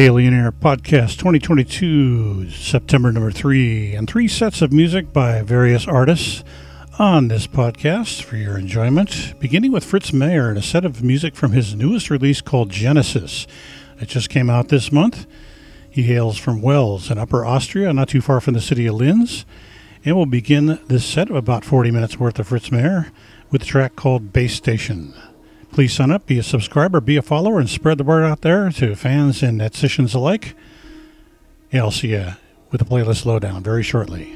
Alien Air Podcast 2022, September number three, and three sets of music by various artists on this podcast for your enjoyment. Beginning with Fritz Mayer and a set of music from his newest release called Genesis. It just came out this month. He hails from Wels in Upper Austria, not too far from the city of Linz. And we'll begin this set of about 40 minutes worth of Fritz Mayer with a track called Base Station. Please sign up, be a subscriber, be a follower, and spread the word out there to fans and neticians alike. I'll see you with the playlist lowdown very shortly.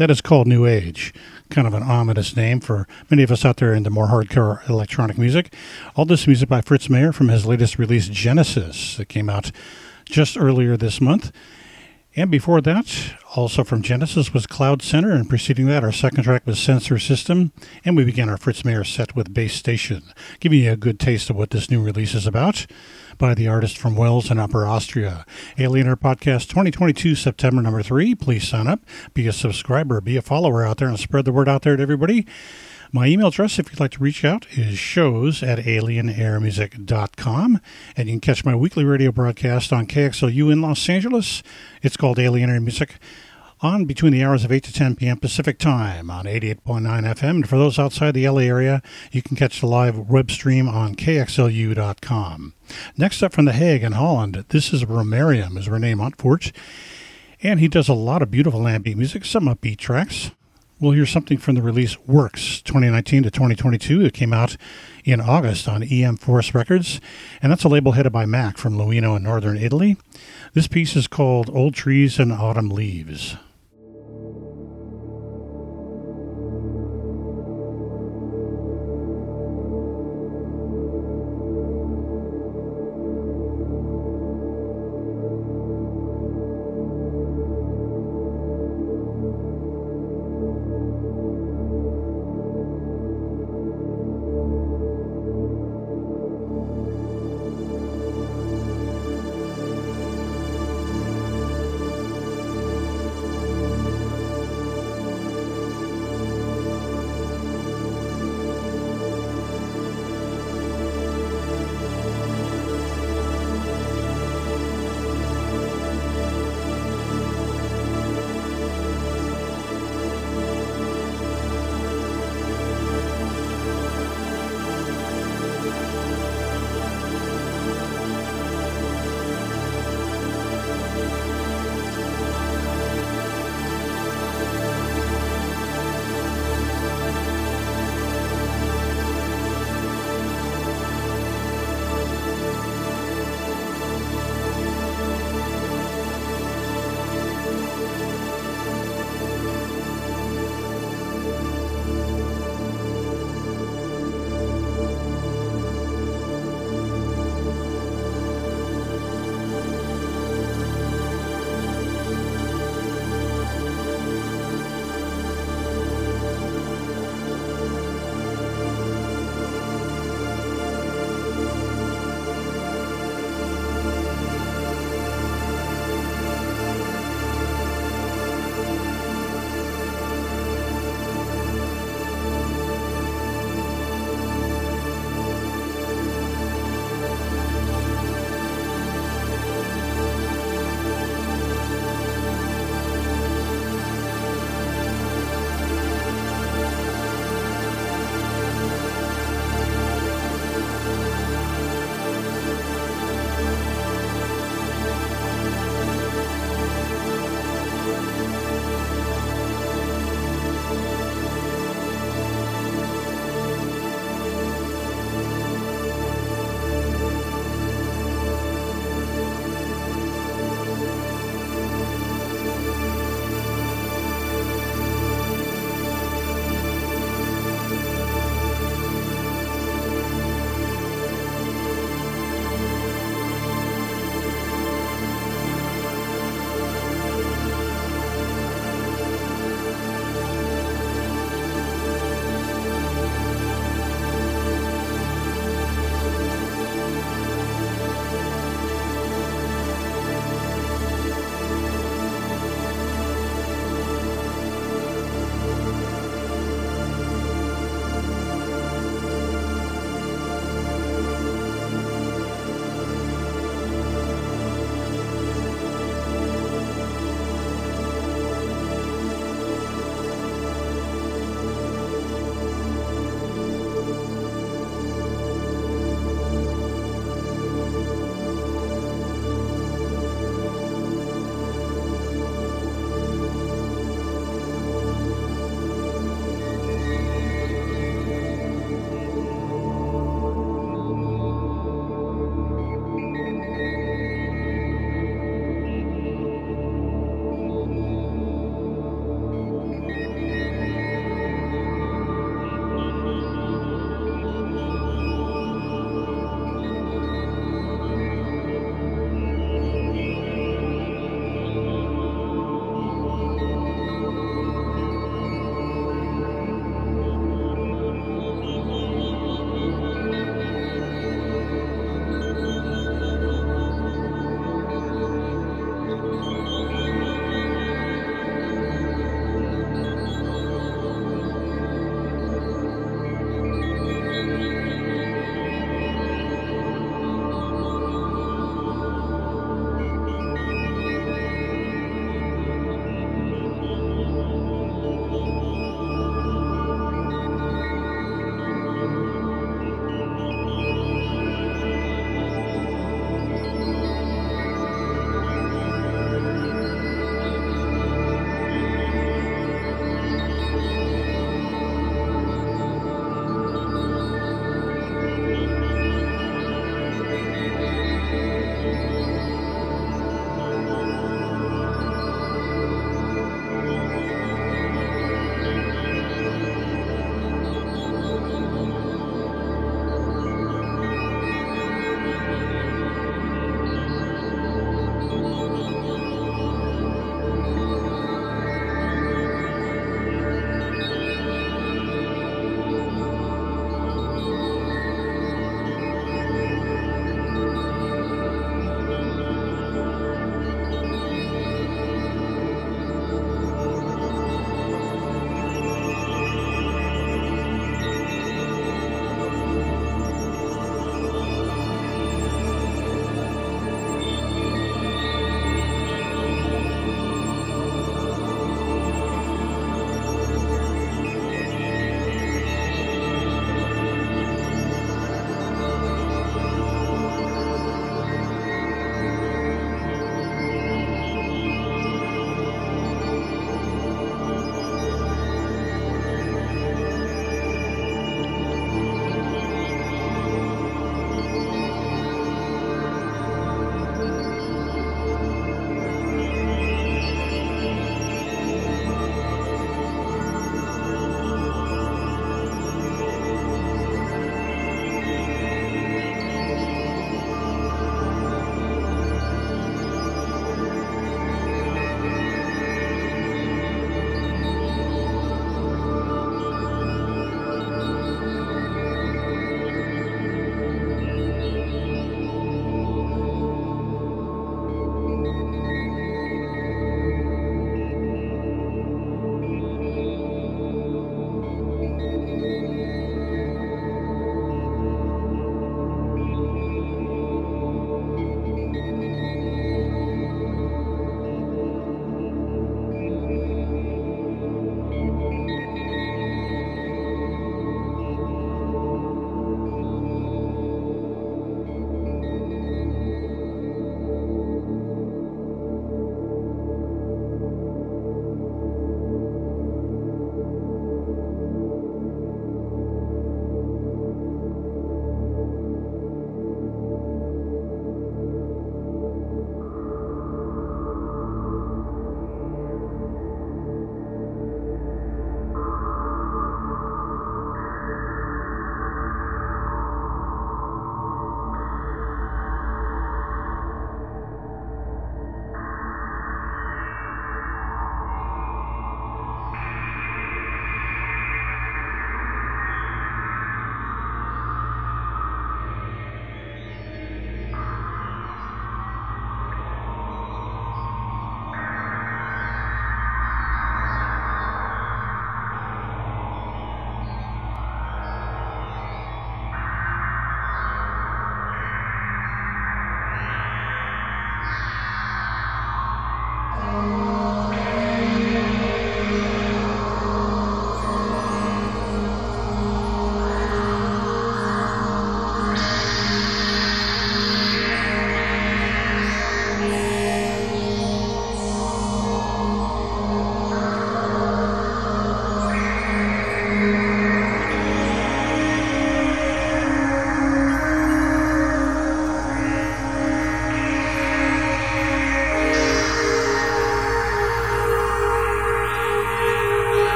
That is called New Age. Kind of an ominous name for many of us out there into more hardcore electronic music. All this music by Fritz Mayer from his latest release, Genesis, that came out just earlier this month. And before that, also from Genesis, was Cloud Center, and preceding that, our second track was Sensor System, and we began our Fritz Mayer set with Base Station, giving you a good taste of what this new release is about by the artist from Wels and Upper Austria. Alienator Podcast 2022, September number three. Please sign up, be a subscriber, be a follower out there, and spread the word out there to everybody. My email address, if you'd like to reach out, is shows at alienairmusic.com. And you can catch my weekly radio broadcast on KXLU in Los Angeles. It's called Alien Air Music on between the hours of 8 to 10 p.m. Pacific Time on 88.9 FM. And for those outside the LA area, you can catch the live web stream on KXLU.com. Next up from The Hague in Holland, this is Romarium, is Rene Montfort. And he does a lot of beautiful ambient music, some upbeat tracks. We'll hear something from the release Works 2019 to 2022. It came out in August on EM Force Records, and that's a label headed by Mac from Luino in northern Italy. This piece is called Old Trees and Autumn Leaves.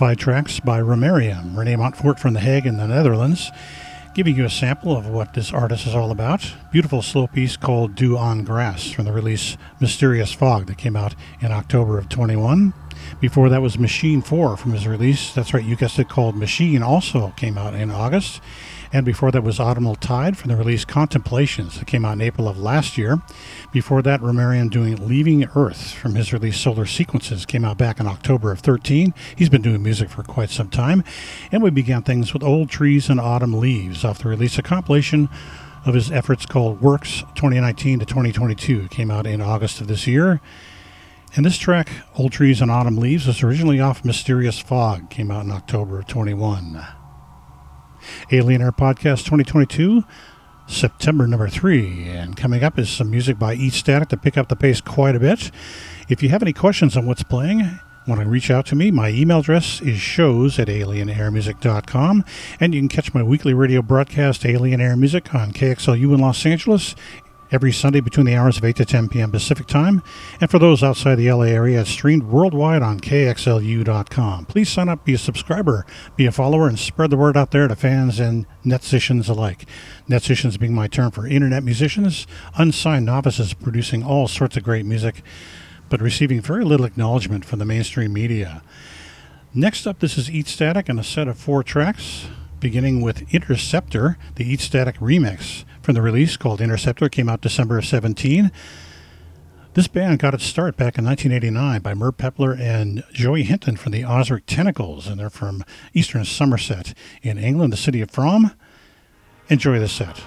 Five tracks by Romarium, Renee Montfort from The Hague in the Netherlands, giving you a sample of what this artist is all about. Beautiful slow piece called Dew on Grass from the release Mysterious Fog that came out in October of 21. Before that was Machine 4 from his release. That's right, you guessed it, called Machine, also came out in August. And before that was Autumnal Tide from the release Contemplations that came out in April of last year. Before that, Romarium doing Leaving Earth from his release Solar Sequences came out back in October of 13. He's been doing music for quite some time. And we began things with Old Trees and Autumn Leaves off the release, a compilation of his efforts called Works 2019 to 2022. It came out in August of this year. And this track, Old Trees and Autumn Leaves, was originally off Mysterious Fog, came out in October of 21. Alien Air Podcast 2022, September number three. And coming up is some music by Eat Static to pick up the pace quite a bit. If you have any questions on what's playing, want to reach out to me, my email address is shows at alienairmusic.com. And you can catch my weekly radio broadcast, Alien Air Music, on KXLU in Los Angeles every Sunday between the hours of 8 to 10 p.m. Pacific Time. And for those outside the LA area, it's streamed worldwide on KXLU.com. Please sign up, be a subscriber, be a follower, and spread the word out there to fans and neticians alike. Neticians being my term for internet musicians, unsigned novices producing all sorts of great music, but receiving very little acknowledgement from the mainstream media. Next up, this is Eat Static and a set of four tracks, beginning with Interceptor, the Eat Static remix from the release called Interceptor. Came out December of 17. This band got its start back in 1989 by Merv Pepler and Joie Hinton from the Ozric Tentacles, and they're from eastern Somerset in England, the city of Frome. Enjoy the set.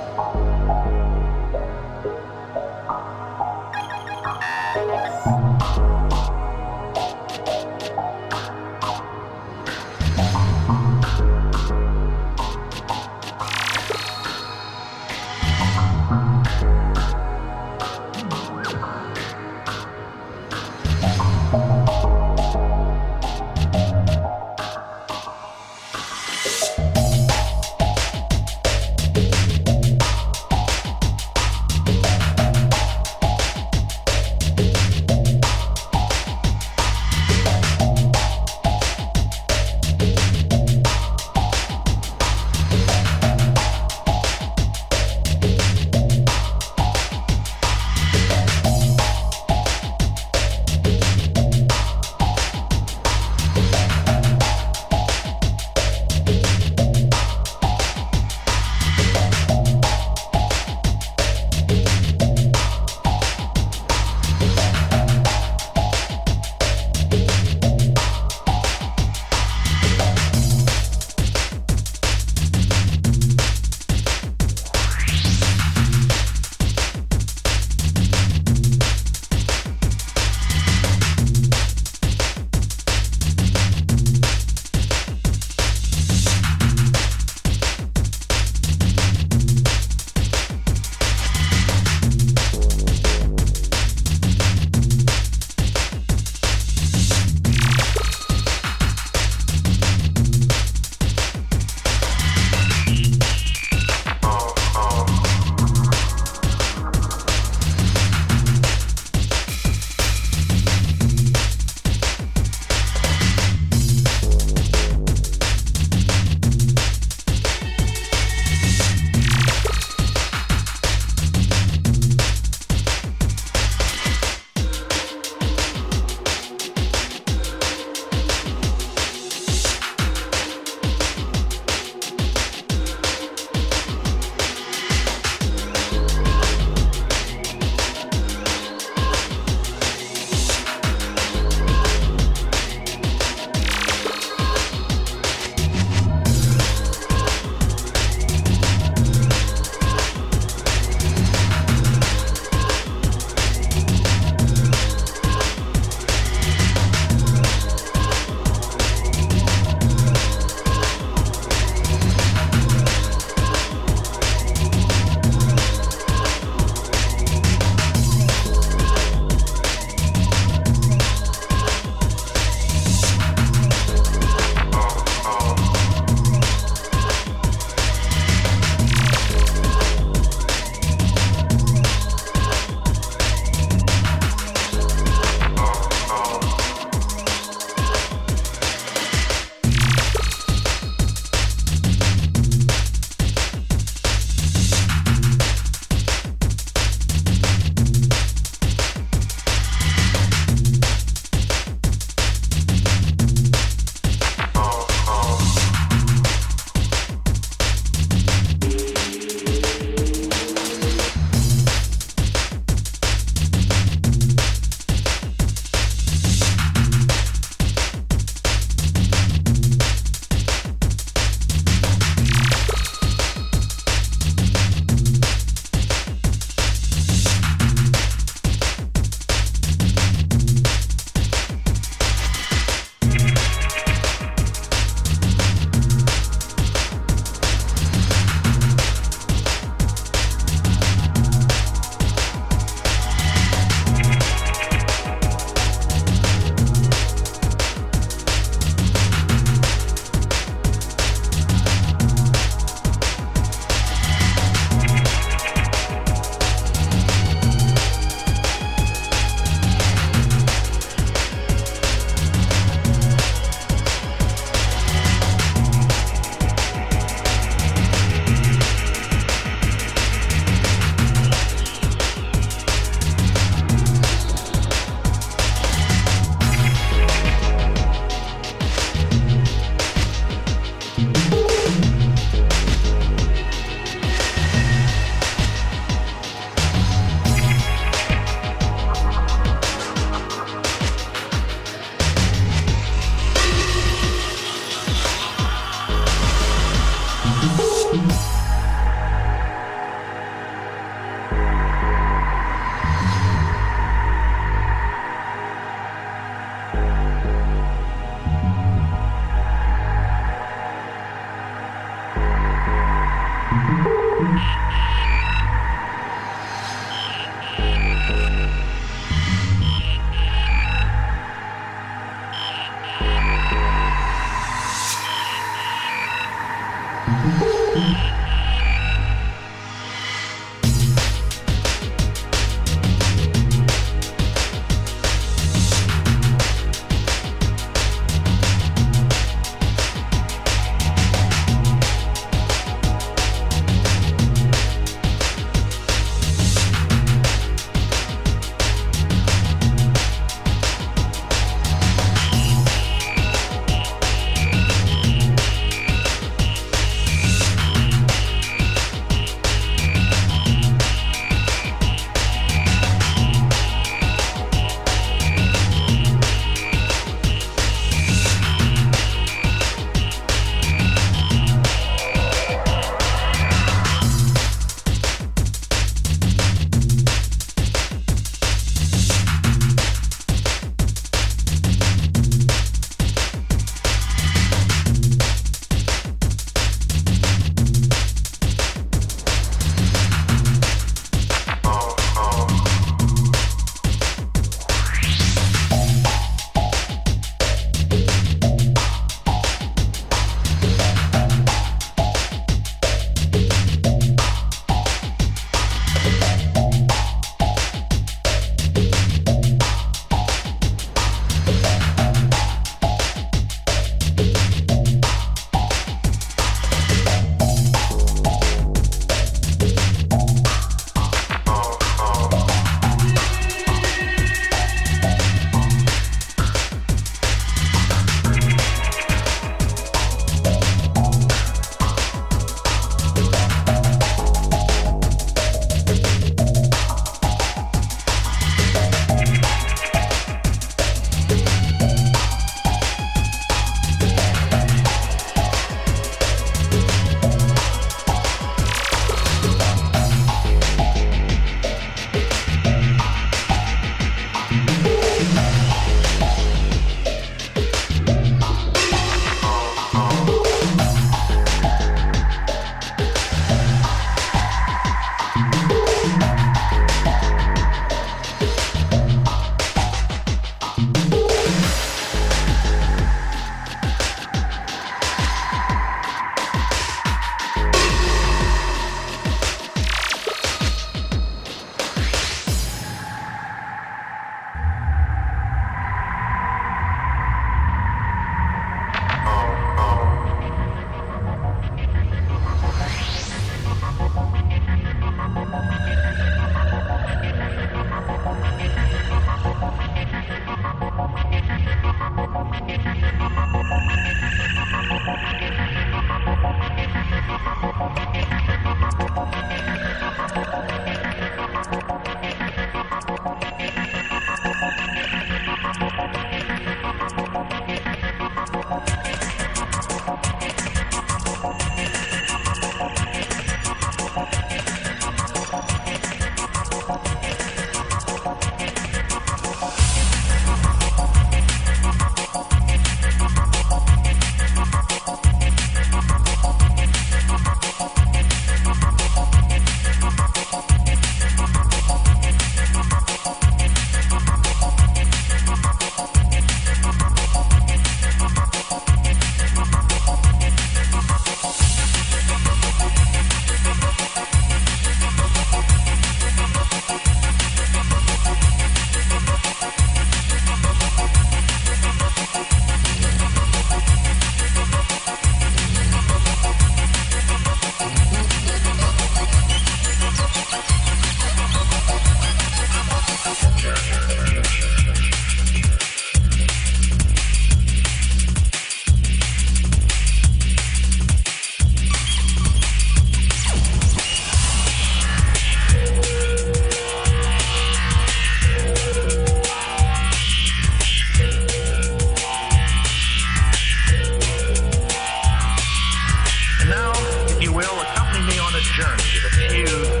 a journey the you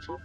Số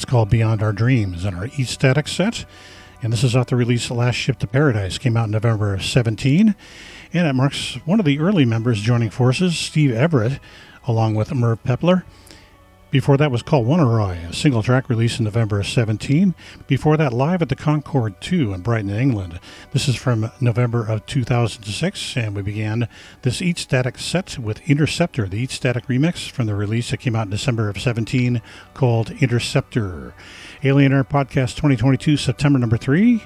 That's called Beyond Our Dreams and our Static set. And this is off the release Last Ship to Paradise. Came out in November 17. And it marks one of the early members joining forces, Steve Everett, along with Merv Pepler. Before that was called One Wannaroy, a single track released in November of 17. Before that, live at the Concorde 2 in Brighton, England. This is from November of 2006, and we began this Eat Static set with Interceptor, the Eat Static remix from the release that came out in December of 17 called Interceptor. Alien Air Podcast 2022, September number 3.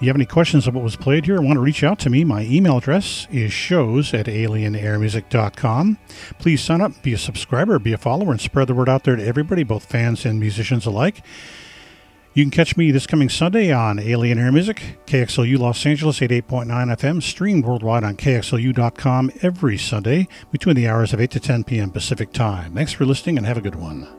You have any questions of what was played here? Want to reach out to me? My email address is shows at alienairmusic.com. Please sign up, be a subscriber, be a follower, and spread the word out there to everybody, both fans and musicians alike. You can catch me this coming Sunday on Alien Air Music, KXLU Los Angeles 88.9 FM, streamed worldwide on KXLU.com every Sunday between the hours of 8 to 10 p.m. Pacific Time. Thanks for listening and have a good one.